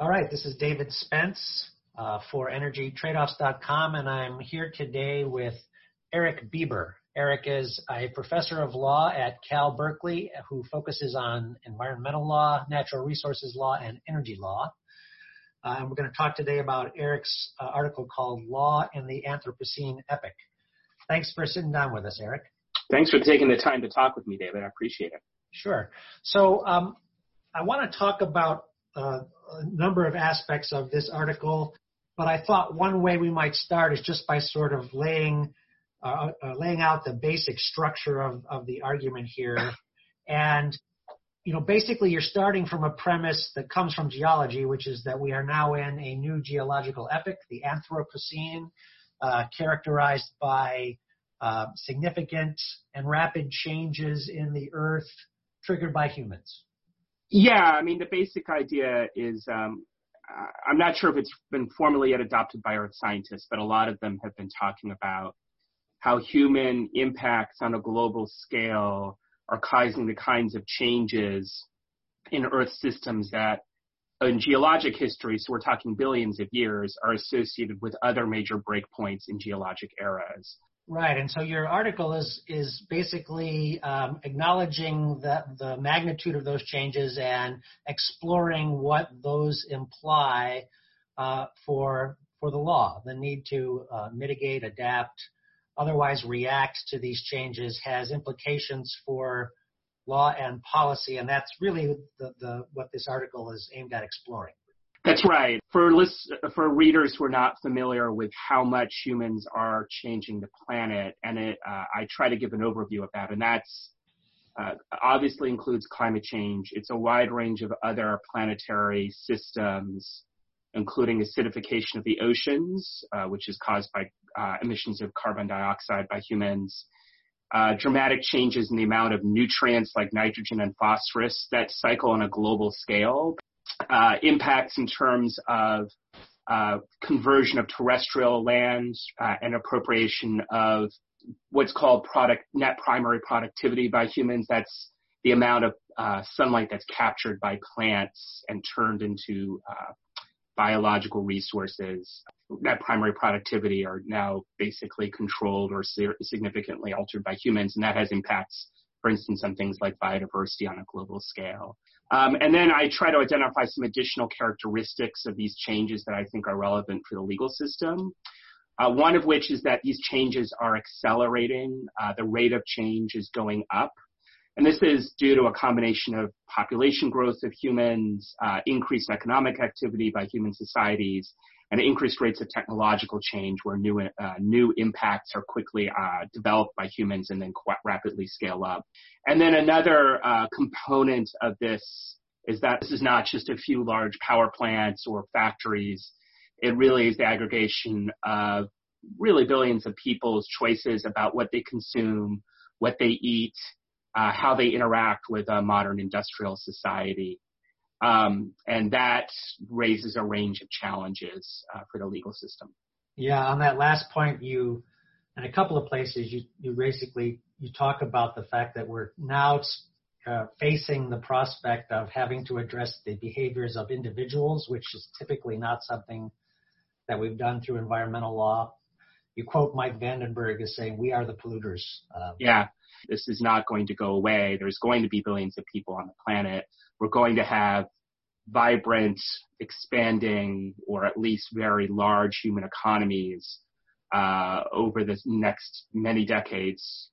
All right, this is David Spence uh, for EnergyTradeoffs.com, and I'm here today with Eric Biber. Eric is a professor of law at Cal Berkeley who focuses on environmental law, natural resources law, and energy law. Uh, and we're going to talk today about Eric's uh, article called Law in the Anthropocene Epoch. Thanks for sitting down with us, Eric. Thanks for taking the time to talk with me, David. I appreciate it. Sure. So um, I want to talk about uh, a number of aspects of this article, but I thought one way we might start is just by sort of laying uh, uh, laying out the basic structure of, of the argument here. And you know, basically, you're starting from a premise that comes from geology, which is that we are now in a new geological epoch, the Anthropocene, uh, characterized by uh, significant and rapid changes in the Earth triggered by humans. Yeah, I mean, the basic idea is um, I'm not sure if it's been formally yet adopted by earth scientists, but a lot of them have been talking about how human impacts on a global scale are causing the kinds of changes in Earth systems that in geologic history, so we're talking billions of years, are associated with other major breakpoints in geologic eras. Right, and so your article is is basically um, acknowledging that the magnitude of those changes and exploring what those imply uh, for for the law. The need to uh, mitigate, adapt, otherwise react to these changes has implications for law and policy, and that's really the, the what this article is aimed at exploring. That's right. For list, for readers who are not familiar with how much humans are changing the planet, and it, uh, I try to give an overview of that, and that's uh, obviously includes climate change. It's a wide range of other planetary systems, including acidification of the oceans, uh, which is caused by uh, emissions of carbon dioxide by humans. Uh, dramatic changes in the amount of nutrients like nitrogen and phosphorus that cycle on a global scale uh, impacts in terms of uh, conversion of terrestrial lands uh, and appropriation of what's called product net primary productivity by humans. That's the amount of uh, sunlight that's captured by plants and turned into uh, biological resources. Net primary productivity are now basically controlled or significantly altered by humans, and that has impacts, for instance, on things like biodiversity on a global scale. Um, and then I try to identify some additional characteristics of these changes that I think are relevant for the legal system. Uh, one of which is that these changes are accelerating. Uh, the rate of change is going up. And this is due to a combination of population growth of humans, uh, increased economic activity by human societies, and increased rates of technological change where new, uh, new impacts are quickly uh, developed by humans and then quite rapidly scale up. And then another uh, component of this is that this is not just a few large power plants or factories. It really is the aggregation of really billions of people's choices about what they consume, what they eat, uh, how they interact with a modern industrial society. Um, and that raises a range of challenges uh, for the legal system. Yeah, on that last point, you, in a couple of places, you, you basically you talk about the fact that we're now uh, facing the prospect of having to address the behaviors of individuals, which is typically not something that we've done through environmental law. You quote Mike Vandenbergh as saying, "We are the polluters." Um, yeah, this is not going to go away. There's going to be billions of people on the planet. We're going to have vibrant, expanding, or at least very large human economies uh, over the next many decades.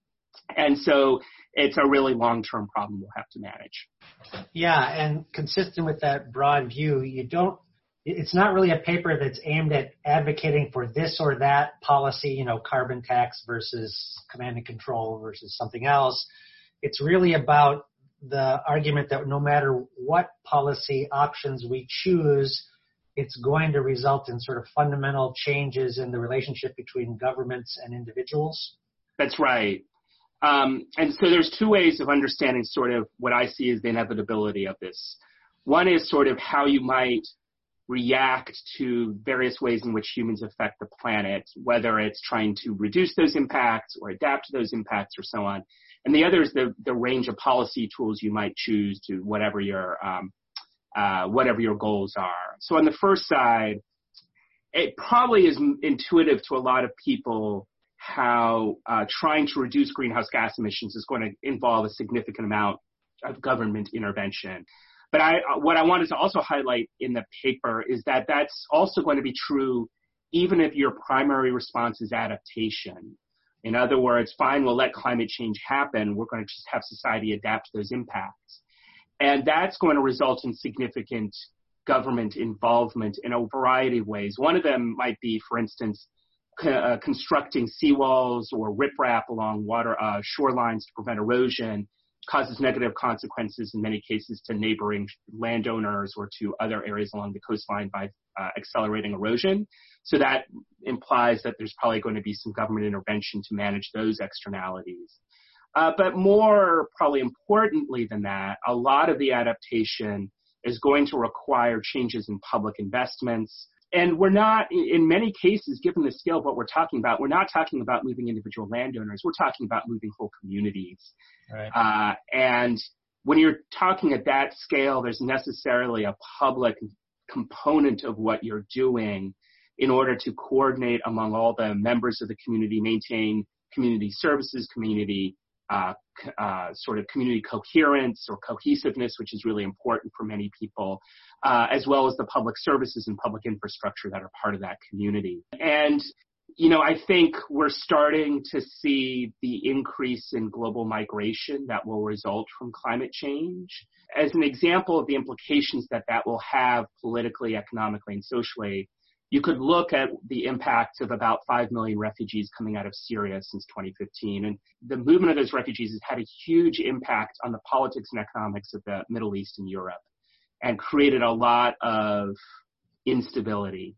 And so it's a really long-term problem we'll have to manage. Yeah, and consistent with that broad view, you don't it's not really a paper that's aimed at advocating for this or that policy, you know, carbon tax versus command and control versus something else. It's really about the argument that no matter what policy options we choose, it's going to result in sort of fundamental changes in the relationship between governments and individuals. That's right. Um, and so there's two ways of understanding sort of what I see as the inevitability of this. One is sort of how you might react to various ways in which humans affect the planet, whether it's trying to reduce those impacts or adapt to those impacts or so on. And the other is the, the range of policy tools you might choose to whatever your um, uh, whatever your goals are. So on the first side, it probably is intuitive to a lot of people how uh, trying to reduce greenhouse gas emissions is going to involve a significant amount of government intervention. But I, what I wanted to also highlight in the paper is that that's also going to be true even if your primary response is adaptation. In other words, fine, we'll let climate change happen. We're going to just have society adapt to those impacts. And that's going to result in significant government involvement in a variety of ways. One of them might be, for instance, uh, constructing seawalls or riprap along water uh, shorelines to prevent erosion causes negative consequences in many cases to neighboring landowners or to other areas along the coastline by uh, accelerating erosion. So that implies that there's probably going to be some government intervention to manage those externalities. Uh, but more probably importantly than that, a lot of the adaptation is going to require changes in public investments. And we're not, in many cases, given the scale of what we're talking about, we're not talking about moving individual landowners. We're talking about moving whole communities. Right. Uh, and when you're talking at that scale, there's necessarily a public component of what you're doing in order to coordinate among all the members of the community, maintain community services, community uh, uh, sort of community coherence or cohesiveness, which is really important for many people, uh, as well as the public services and public infrastructure that are part of that community. And you know, I think we're starting to see the increase in global migration that will result from climate change. As an example of the implications that that will have politically, economically, and socially, you could look at the impact of about 5 million refugees coming out of Syria since 2015. And the movement of those refugees has had a huge impact on the politics and economics of the Middle East and Europe and created a lot of instability.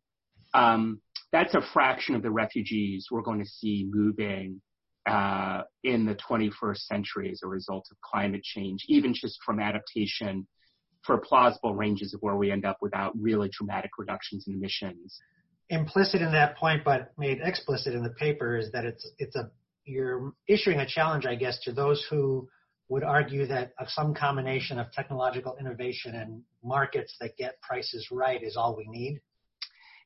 Um, that's a fraction of the refugees we're going to see moving uh, in the 21st century as a result of climate change, even just from adaptation for plausible ranges of where we end up without really dramatic reductions in emissions. Implicit in that point, but made explicit in the paper, is that it's it's a you're issuing a challenge, I guess, to those who would argue that some combination of technological innovation and markets that get prices right is all we need.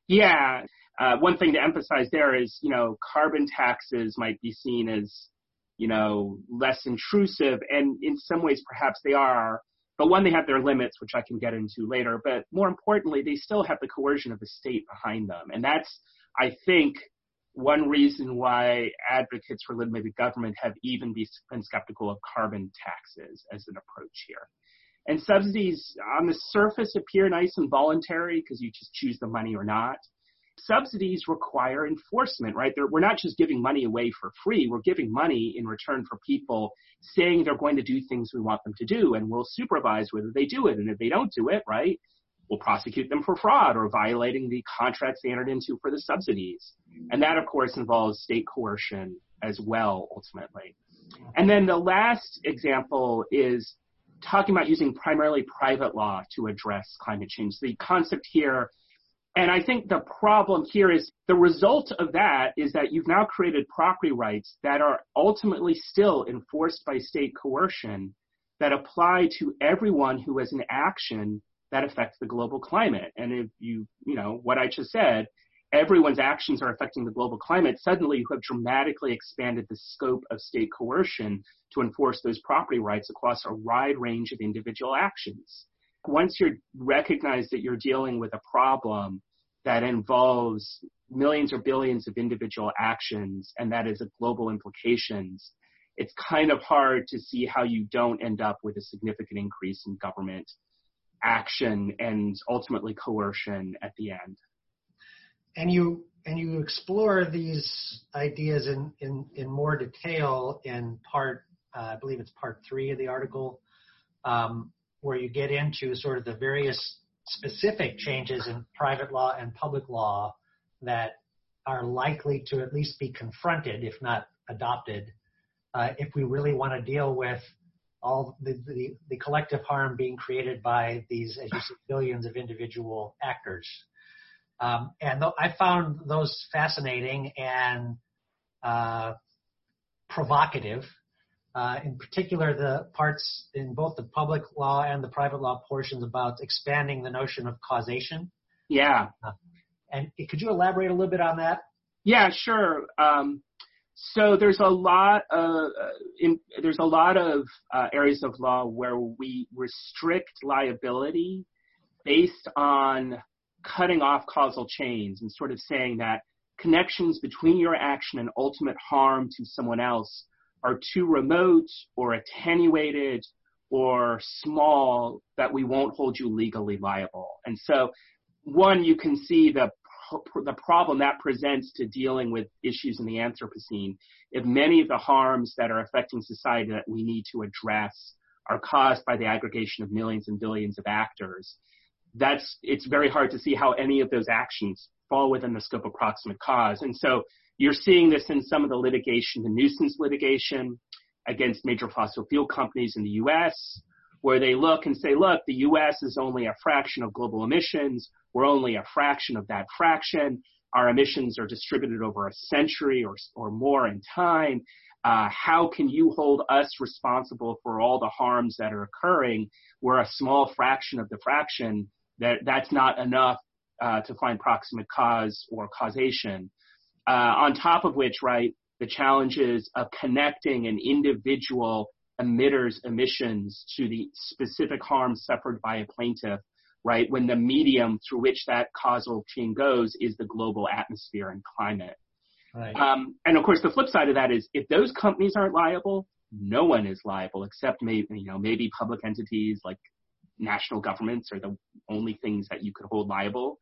Yeah. Uh, one thing to emphasize there is, you know, carbon taxes might be seen as, you know, less intrusive, and in some ways perhaps they are. But one, they have their limits, which I can get into later. But more importantly, they still have the coercion of the state behind them. And that's, I think, one reason why advocates for limited government have even been skeptical of carbon taxes as an approach here. And subsidies on the surface appear nice and voluntary because you just choose the money or not subsidies require enforcement, right? They're, we're not just giving money away for free. We're giving money in return for people saying they're going to do things we want them to do, and we'll supervise whether they do it. And if they don't do it, right, we'll prosecute them for fraud or violating the contracts they entered into for the subsidies. And that, of course, involves state coercion as well, ultimately. And then the last example is talking about using primarily private law to address climate change. The concept here and I think the problem here is the result of that is that you've now created property rights that are ultimately still enforced by state coercion that apply to everyone who has an action that affects the global climate. And if you, you know, what I just said, everyone's actions are affecting the global climate, suddenly you have dramatically expanded the scope of state coercion to enforce those property rights across a wide range of individual actions. Once you recognize that you're dealing with a problem that involves millions or billions of individual actions and that is a global implications, it's kind of hard to see how you don't end up with a significant increase in government action and ultimately coercion at the end. And you and you explore these ideas in in, in more detail in part, uh, I believe it's part three of the article, um, where you get into sort of the various specific changes in private law and public law that are likely to at least be confronted, if not adopted, uh, if we really want to deal with all the, the, the, collective harm being created by these, as you said, billions of individual actors. Um, and th- I found those fascinating and uh, provocative. Uh, in particular the parts in both the public law and the private law portions about expanding the notion of causation. Yeah. Uh, and could you elaborate a little bit on that? Yeah, sure. Um, so there's a lot of uh, in, there's a lot of uh, areas of law where we restrict liability based on cutting off causal chains and sort of saying that connections between your action and ultimate harm to someone else are too remote or attenuated or small that we won't hold you legally liable. And so, one, you can see the the problem that presents to dealing with issues in the Anthropocene if many of the harms that are affecting society that we need to address are caused by the aggregation of millions and billions of actors. That's it's very hard to see how any of those actions fall within the scope of proximate cause. And so you're seeing this in some of the litigation, the nuisance litigation against major fossil fuel companies in the US, where they look and say, look, the US is only a fraction of global emissions. We're only a fraction of that fraction. Our emissions are distributed over a century or, or more in time. Uh, how can you hold us responsible for all the harms that are occurring? We're a small fraction of the fraction. That that's not enough uh, to find proximate cause or causation. Uh, on top of which, right, the challenges of connecting an individual emitter's emissions to the specific harm suffered by a plaintiff, right, when the medium through which that causal chain goes is the global atmosphere and climate. Right. Um, and of course, the flip side of that is if those companies aren't liable, no one is liable except maybe, you know, maybe public entities like national governments are the only things that you could hold liable.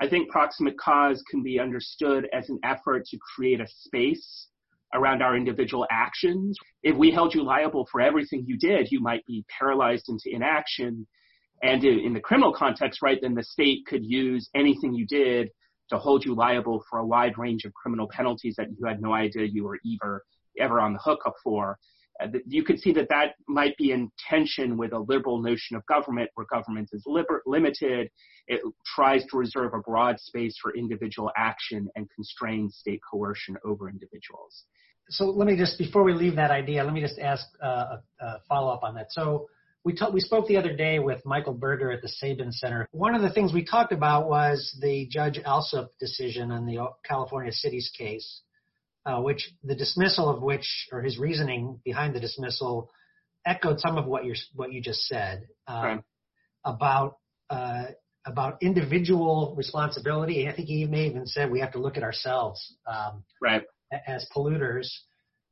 I think proximate cause can be understood as an effort to create a space around our individual actions. If we held you liable for everything you did, you might be paralyzed into inaction. And in the criminal context, right, then the state could use anything you did to hold you liable for a wide range of criminal penalties that you had no idea you were ever, ever on the hook for. Uh, you could see that that might be in tension with a liberal notion of government where government is liber- limited. It tries to reserve a broad space for individual action and constrain state coercion over individuals. So let me just, before we leave that idea, let me just ask uh, a, follow up on that. So we, we spoke the other day with Michael Burger at the Sabin Center. One of the things we talked about was the Judge Alsup decision on the California Cities case uh, which the dismissal of which, or his reasoning behind the dismissal, echoed some of what you what you just said uh, right. about uh, about individual responsibility. I think he may even said we have to look at ourselves um, right. as polluters.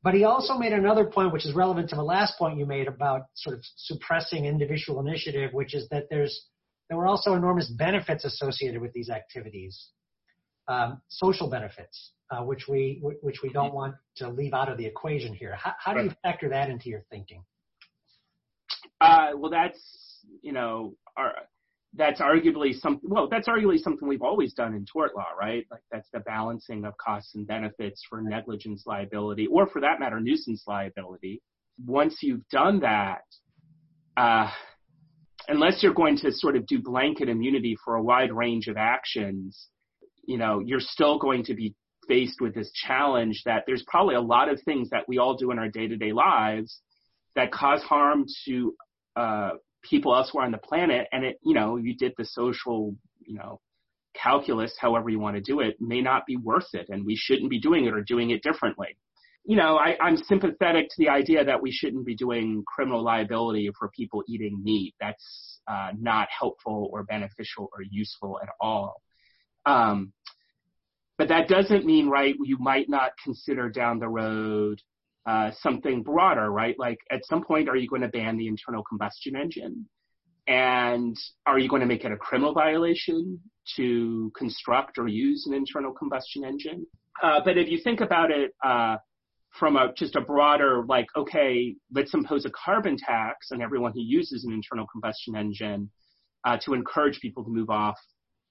But he also made another point, which is relevant to the last point you made about sort of suppressing individual initiative, which is that there's there were also enormous benefits associated with these activities, um, social benefits which we which we don't want to leave out of the equation here. How, how do you factor that into your thinking? Uh, well, that's you know, our, that's arguably something. Well, that's arguably something we've always done in tort law, right? Like that's the balancing of costs and benefits for negligence liability, or for that matter, nuisance liability. Once you've done that, uh, unless you're going to sort of do blanket immunity for a wide range of actions, you know, you're still going to be faced with this challenge that there's probably a lot of things that we all do in our day-to-day lives that cause harm to uh, people elsewhere on the planet. And it, you know, you did the social, you know, calculus, however you want to do it, may not be worth it, and we shouldn't be doing it or doing it differently. You know, I, I'm sympathetic to the idea that we shouldn't be doing criminal liability for people eating meat. That's uh, not helpful or beneficial or useful at all. Um, but that doesn't mean, right, you might not consider down the road uh, something broader, right? Like at some point, are you going to ban the internal combustion engine? And are you going to make it a criminal violation to construct or use an internal combustion engine? Uh, but if you think about it uh, from a just a broader, like, okay, let's impose a carbon tax on everyone who uses an internal combustion engine uh, to encourage people to move off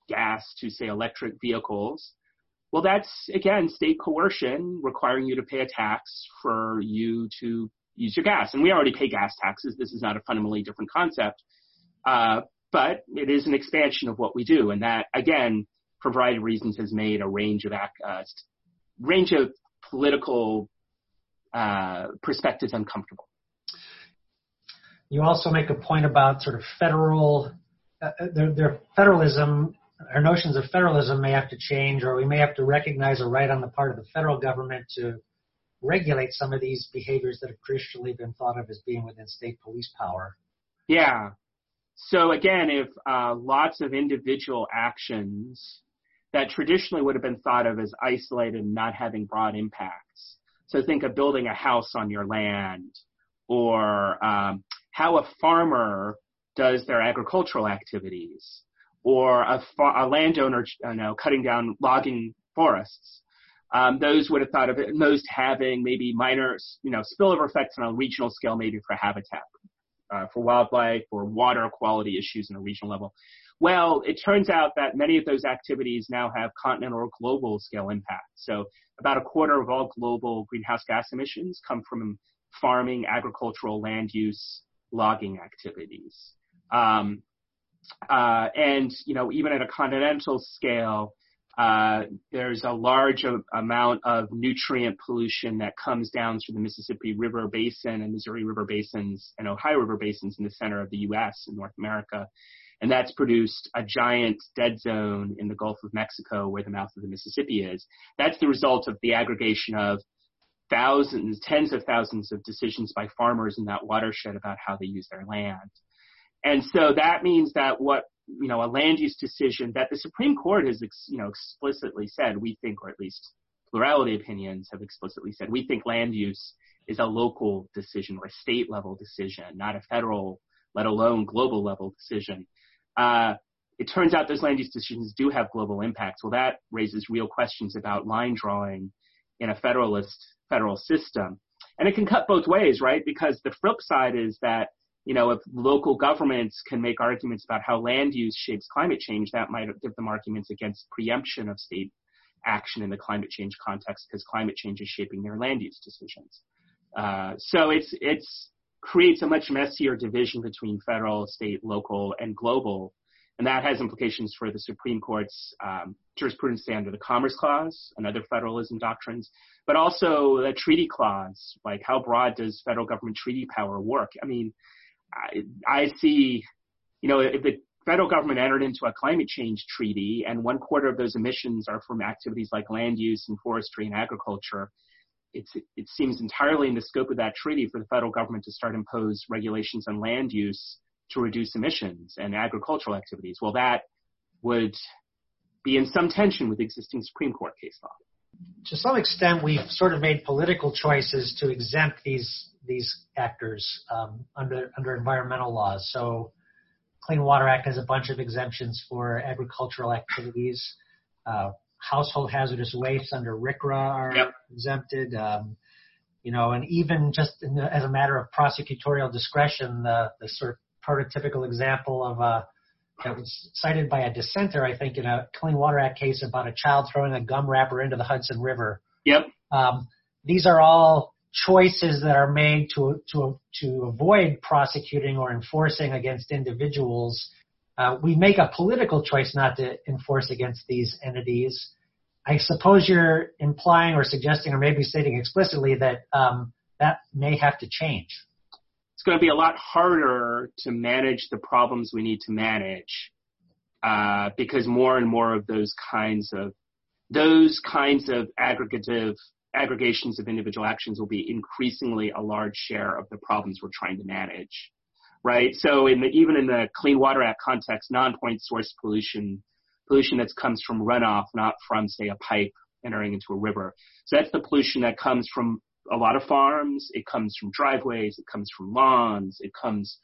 gas to, say, electric vehicles. Well, that's again state coercion requiring you to pay a tax for you to use your gas. And we already pay gas taxes. This is not a fundamentally different concept. Uh, but it is an expansion of what we do. And that, again, for a variety of reasons, has made a range of uh, range of political uh, perspectives uncomfortable. You also make a point about sort of federal, uh, uh, their, their federalism, our notions of federalism may have to change, or we may have to recognize a right on the part of the federal government to regulate some of these behaviors that have traditionally been thought of as being within state police power. Yeah. So again, if uh, lots of individual actions that traditionally would have been thought of as isolated and not having broad impacts. So think of building a house on your land or um, how a farmer does their agricultural activities or a, a landowner you know, cutting down logging forests. Um, those would have thought of it most having maybe minor, you know, spillover effects on a regional scale, maybe for habitat, uh, for wildlife or water quality issues on a regional level. Well, it turns out that many of those activities now have continental or global scale impact. So about a quarter of all global greenhouse gas emissions come from farming, agricultural, land use, logging activities. Um, uh, and, you know, even at a continental scale, uh, there's a large amount of nutrient pollution that comes down through the Mississippi River Basin and Missouri River Basins and Ohio River Basins in the center of the U.S. in North America and that's produced a giant dead zone in the Gulf of Mexico where the mouth of the Mississippi is. That's the result of the aggregation of thousands, tens of thousands of decisions by farmers in that watershed about how they use their land. And so that means that what, you know, a land use decision that the Supreme Court has, you know, explicitly said, we think, or at least plurality opinions have explicitly said, we think land use is a local decision or a state level decision, not a federal, let alone global level decision. Uh, it turns out those land use decisions do have global impacts. Well, that raises real questions about line drawing in a federalist federal system. And it can cut both ways, right? Because the flip side is that, you know, if local governments can make arguments about how land use shapes climate change, that might give them arguments against preemption of state action in the climate change context because climate change is shaping their land use decisions. Uh, so it's, it's, creates a much messier division between federal, state, local, and global. And that has implications for the Supreme Court's um, jurisprudence under the Commerce Clause and other federalism doctrines, but also the treaty clause. Like, how broad does federal government treaty power work? I mean, I, see, you know, if the federal government entered into a climate change treaty and one quarter of those emissions are from activities like land use and forestry and agriculture, it seems entirely in the scope of that treaty for the federal government to start impose regulations on land use to reduce emissions and agricultural activities. Well, that would be in some tension with existing Supreme Court case law. To some extent, we've sort of made political choices to exempt these these actors um, under under environmental laws. So, Clean Water Act has a bunch of exemptions for agricultural activities. Uh, household hazardous waste under RCRA are yep. exempted. Um, you know, and even just the, as a matter of prosecutorial discretion, the, the sort of prototypical example of a uh, that was cited by a dissenter, I think, in a Clean Water Act case about a child throwing a gum wrapper into the Hudson River. Yep. Um, these are all choices that are made to to to avoid prosecuting or enforcing against individuals uh, we make a political choice not to enforce against these entities. I suppose you're implying or suggesting or maybe stating explicitly that um, that may have to change. It's going to be a lot harder to manage the problems we need to manage uh, because more and more of those kinds of those kinds of aggregative aggregations of individual actions will be increasingly a large share of the problems we're trying to manage right? So in the, even in the Clean Water Act context, non-point source pollution, pollution that comes from runoff, not from, say, a pipe entering into a river. So that's the pollution that comes from a lot of farms. It comes from driveways. It comes from lawns. It comes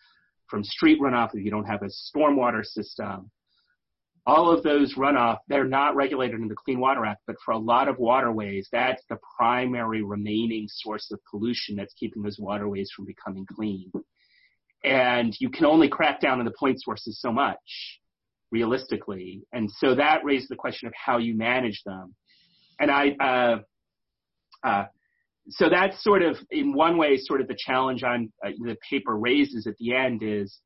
from street runoff if you don't have a stormwater system. All of those runoff, they're not regulated in the Clean Water Act, but for a lot of waterways, that's the primary remaining source of pollution that's keeping those waterways from becoming clean and you can only crack down on the point sources so much realistically. And so that raised the question of how you manage them. And I, uh, uh, so that's sort of, in one way, sort of the challenge on uh, the paper raises at the end is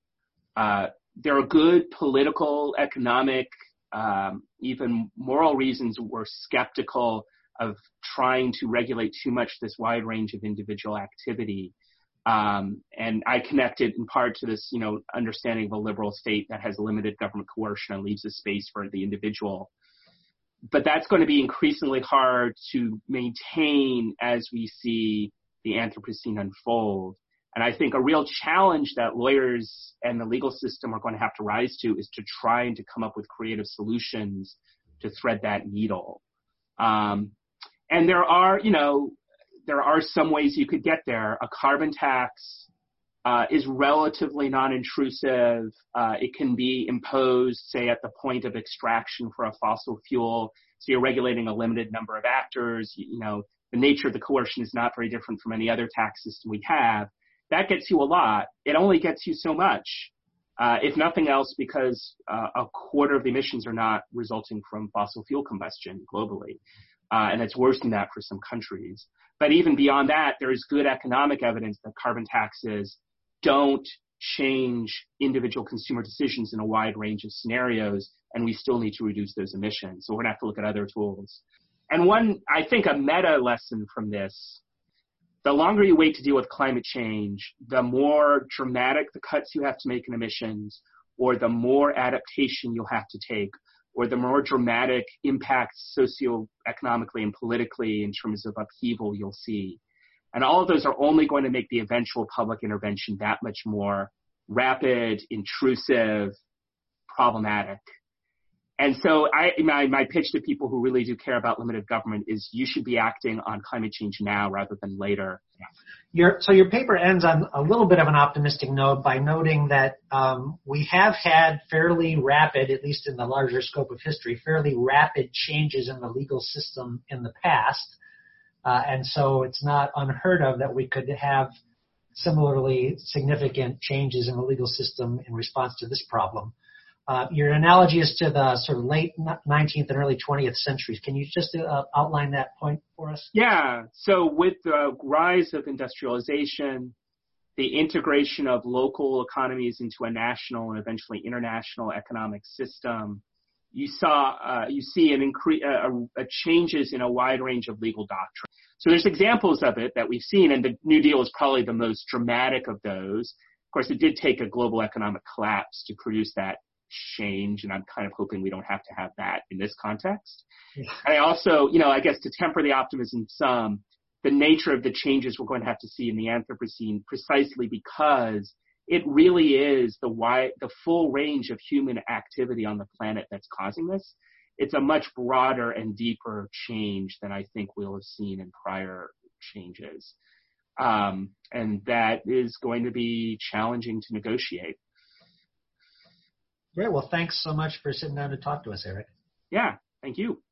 uh, there are good political, economic, um, even moral reasons we're skeptical of trying to regulate too much this wide range of individual activity. Um, and I connect it in part to this, you know, understanding of a liberal state that has limited government coercion and leaves a space for the individual. But that's going to be increasingly hard to maintain as we see the Anthropocene unfold. And I think a real challenge that lawyers and the legal system are going to have to rise to is to try and to come up with creative solutions to thread that needle. Um, and there are, you know, there are some ways you could get there. A carbon tax uh, is relatively non-intrusive. Uh, it can be imposed, say, at the point of extraction for a fossil fuel. So you're regulating a limited number of actors. You, you know, the nature of the coercion is not very different from any other tax system we have. That gets you a lot. It only gets you so much. Uh, if nothing else, because uh, a quarter of the emissions are not resulting from fossil fuel combustion globally. Uh, and it's worse than that for some countries. But even beyond that, there is good economic evidence that carbon taxes don't change individual consumer decisions in a wide range of scenarios, and we still need to reduce those emissions. So we're going to have to look at other tools. And one, I think, a meta lesson from this the longer you wait to deal with climate change, the more dramatic the cuts you have to make in emissions, or the more adaptation you'll have to take, or the more dramatic impacts socioeconomically and politically in terms of upheaval you'll see. And all of those are only going to make the eventual public intervention that much more rapid, intrusive, problematic. And so I, my, my pitch to people who really do care about limited government is you should be acting on climate change now rather than later. Your, so your paper ends on a little bit of an optimistic note by noting that um, we have had fairly rapid, at least in the larger scope of history, fairly rapid changes in the legal system in the past. Uh, and so it's not unheard of that we could have similarly significant changes in the legal system in response to this problem. Uh, your analogy is to the sort of late 19th and early 20th centuries. Can you just uh, outline that point for us? Yeah. So with the rise of industrialization, the integration of local economies into a national and eventually international economic system, you saw uh, you see an increase uh, changes in a wide range of legal doctrine. So there's examples of it that we've seen, and the New Deal is probably the most dramatic of those. Of course, it did take a global economic collapse to produce that change, and I'm kind of hoping we don't have to have that in this context. Yeah. I also, you know, I guess to temper the optimism some, the nature of the changes we're going to have to see in the Anthropocene precisely because it really is the wide, the full range of human activity on the planet that's causing this. It's a much broader and deeper change than I think we'll have seen in prior changes. Um, and that is going to be challenging to negotiate. Great. Well, thanks so much for sitting down to talk to us, Eric. Yeah, thank you.